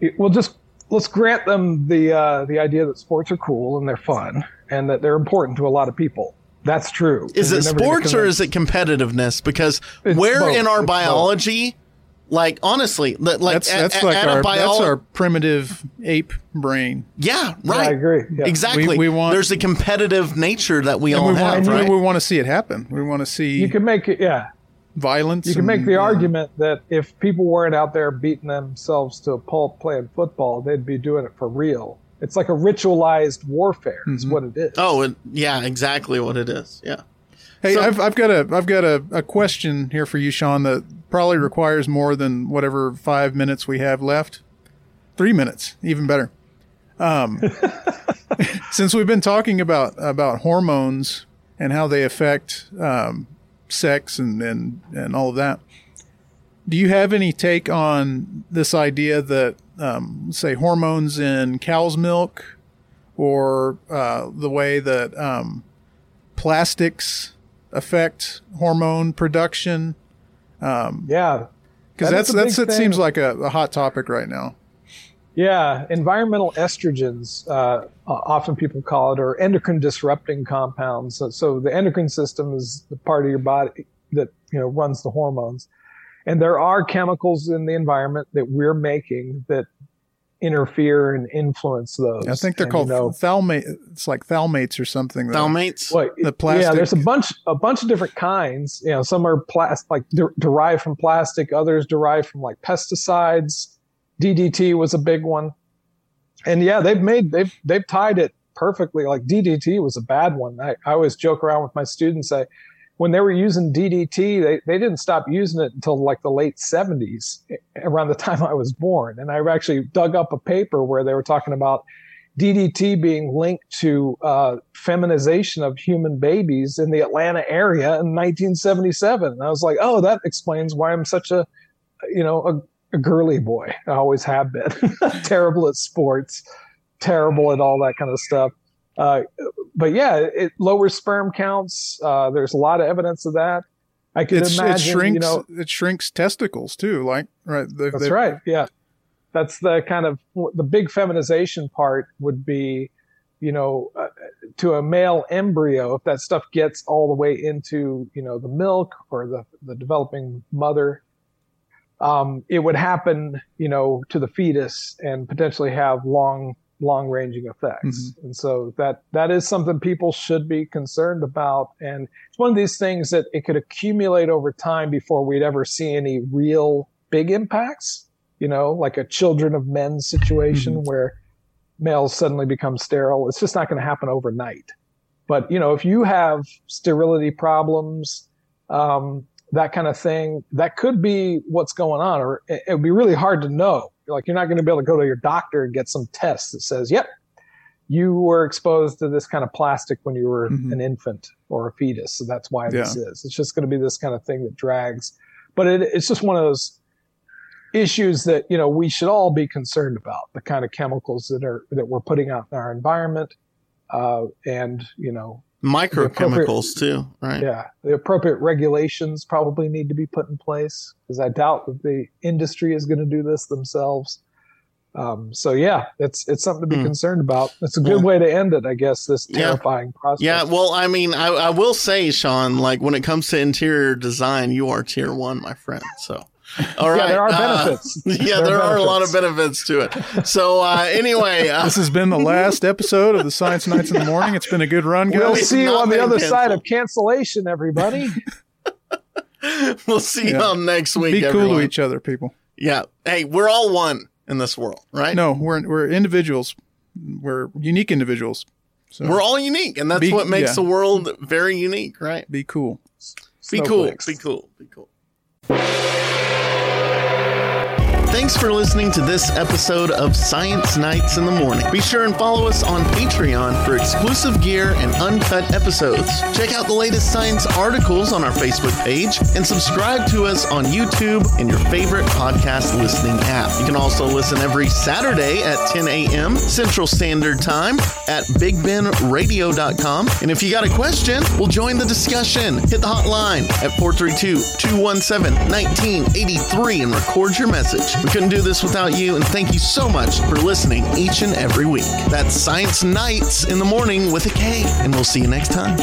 [SPEAKER 4] it- we'll just let's grant them the uh, the idea that sports are cool and they're fun and that they're important to a lot of people. That's true.
[SPEAKER 3] Is it
[SPEAKER 4] you're never gonna
[SPEAKER 3] sports or is it competitiveness? Because
[SPEAKER 4] It's
[SPEAKER 3] where
[SPEAKER 4] both.
[SPEAKER 3] in our
[SPEAKER 4] It's both.
[SPEAKER 3] biology Like honestly, like
[SPEAKER 5] That's
[SPEAKER 3] at-
[SPEAKER 5] that's
[SPEAKER 3] at-
[SPEAKER 5] like
[SPEAKER 3] at a
[SPEAKER 5] our
[SPEAKER 3] biolo-
[SPEAKER 5] that's our primitive ape brain.
[SPEAKER 3] yeah, right.
[SPEAKER 4] I agree. Yeah.
[SPEAKER 3] Exactly.
[SPEAKER 5] We- we want-
[SPEAKER 3] There's a competitive nature that we
[SPEAKER 5] And
[SPEAKER 3] all
[SPEAKER 5] we
[SPEAKER 3] have,
[SPEAKER 5] want
[SPEAKER 3] right?
[SPEAKER 5] we want to see it happen. We want to see
[SPEAKER 4] You can make it, yeah.
[SPEAKER 5] Violence.
[SPEAKER 4] You can make the
[SPEAKER 5] yeah.
[SPEAKER 4] argument that if people weren't out there beating themselves to a pulp playing football, they'd be doing it for real. It's like a ritualized warfare. Is
[SPEAKER 5] Mm-hmm.
[SPEAKER 4] what it is.
[SPEAKER 3] oh, it, yeah, exactly what it is. Yeah.
[SPEAKER 5] Hey,
[SPEAKER 3] So-
[SPEAKER 5] I've, I've got a I've got a, a question here for you, Sean, that probably requires more than whatever five minutes we have left. Three minutes, even better. Um, since we've been talking about about hormones and how they affect um, sex and, and and all of that, do you have any take on this idea that um, say hormones in cow's milk, or uh, the way that um, plastics affect hormone production?
[SPEAKER 4] Yeah.
[SPEAKER 5] Because
[SPEAKER 4] That
[SPEAKER 5] that's that's it seems like a, a hot topic right now.
[SPEAKER 4] Yeah, environmental estrogens, uh, often people call it, or endocrine disrupting compounds. So, so the endocrine system is the part of your body that you know runs the hormones, and there are chemicals in the environment that we're making that interfere and influence those.
[SPEAKER 5] I think they're
[SPEAKER 4] And,
[SPEAKER 5] called
[SPEAKER 4] you know,
[SPEAKER 5] thalmate. It's like thalmates or something. that-
[SPEAKER 3] Thalmates.
[SPEAKER 4] What,
[SPEAKER 5] The plastic.
[SPEAKER 4] Yeah, there's a bunch, a bunch of different kinds. You know, some are plastic, like de- derived from plastic. Others derived from like pesticides. DDT was a big one, and yeah, they've made they've they've tied it perfectly. Like DDT was a bad one. I, I always joke around with my students. Say when they were using DDT, they they didn't stop using it until like the late 70s, around the time I was born. And I actually dug up a paper where they were talking about DDT being linked to uh, feminization of human babies in the Atlanta area in 1977. And I was like, oh, that explains why I'm such a, you know, a, girly boy. I always have been. terrible at sports, terrible at all that kind of stuff. Uh, but yeah, it lowers sperm counts. Uh, there's a lot of evidence of that. I could
[SPEAKER 5] It's,
[SPEAKER 4] imagine,
[SPEAKER 5] it shrinks.
[SPEAKER 4] you know,
[SPEAKER 5] it shrinks testicles too. Like right. they-
[SPEAKER 4] that's
[SPEAKER 5] they-
[SPEAKER 4] right. Yeah. That's the kind of the big feminization part would be, you know, uh, to a male embryo, if that stuff gets all the way into, you know, the milk or the, the developing mother, um, it would happen, you know, to the fetus and potentially have long, long ranging effects. And so that, that is something people should be concerned about. And it's one of these things that it could accumulate over time before we'd ever see any real big impacts you know, like a children of men situation where males suddenly become sterile. It's just not going to happen overnight. But, you know, if you have sterility problems, um, that kind of thing, that could be what's going on, or it, it would be really hard to know. Like, you're not going to be able to go to your doctor and get some test that says, yep, you were exposed to this kind of plastic when you were
[SPEAKER 5] Mhm.
[SPEAKER 4] an infant or a fetus. So that's why this
[SPEAKER 5] Yeah.
[SPEAKER 4] is. It's just going to be this kind of thing that drags. But it, it's just one of those issues that you know we should all be concerned about the kind of chemicals that are that we're putting out in our environment uh, and you know
[SPEAKER 3] Microchemicals too, right?
[SPEAKER 4] yeah the appropriate regulations probably need to be put in place because i doubt that the industry is going to do this themselves um, so yeah it's it's something to be
[SPEAKER 3] Hmm.
[SPEAKER 4] concerned about it's a good
[SPEAKER 3] Well-
[SPEAKER 4] way to end it i guess this
[SPEAKER 3] Yeah.
[SPEAKER 4] terrifying process
[SPEAKER 3] Yeah, well, I mean, I, I will say, Sean, like when it comes to interior design, you are tier one, my friend. So, all right.
[SPEAKER 4] yeah there are
[SPEAKER 3] uh,
[SPEAKER 4] benefits
[SPEAKER 3] yeah, there, are a lot of benefits to it. So, uh, anyway, uh,
[SPEAKER 5] This has been the last episode of the Science Knights in the Morning. It's been a good run, guys.
[SPEAKER 4] we'll see you on the
[SPEAKER 3] been
[SPEAKER 4] other side of cancellation everybody
[SPEAKER 3] we'll see
[SPEAKER 5] Yeah.
[SPEAKER 3] y'all next week.
[SPEAKER 5] Be cool
[SPEAKER 3] everyone.
[SPEAKER 5] to each other, people.
[SPEAKER 3] Yeah. Hey, we're all one in this world, right?
[SPEAKER 5] No, we're we're individuals. We're unique individuals. So
[SPEAKER 3] We're all unique, and that's
[SPEAKER 5] Be-
[SPEAKER 3] what makes
[SPEAKER 5] yeah.
[SPEAKER 3] the world very unique, right?
[SPEAKER 5] be cool.
[SPEAKER 3] Be cool.
[SPEAKER 4] Snowflakes.
[SPEAKER 3] Be cool. Be cool. Thanks for listening to this episode of Science Knights in the Morning. Be sure and follow us on Patreon for exclusive gear and uncut episodes. Check out the latest science articles on our Facebook page and subscribe to us on YouTube and your favorite podcast listening app. You can also listen every Saturday at 10 a.m. Central Standard Time at BigBendRadio.com. And if you got a question, we'll join the discussion. Hit the hotline at 432-217-1983 and record your message. We couldn't do this without you, and thank you so much for listening each and every week. That's Science Knights in the Morning with a K, and we'll see you next time.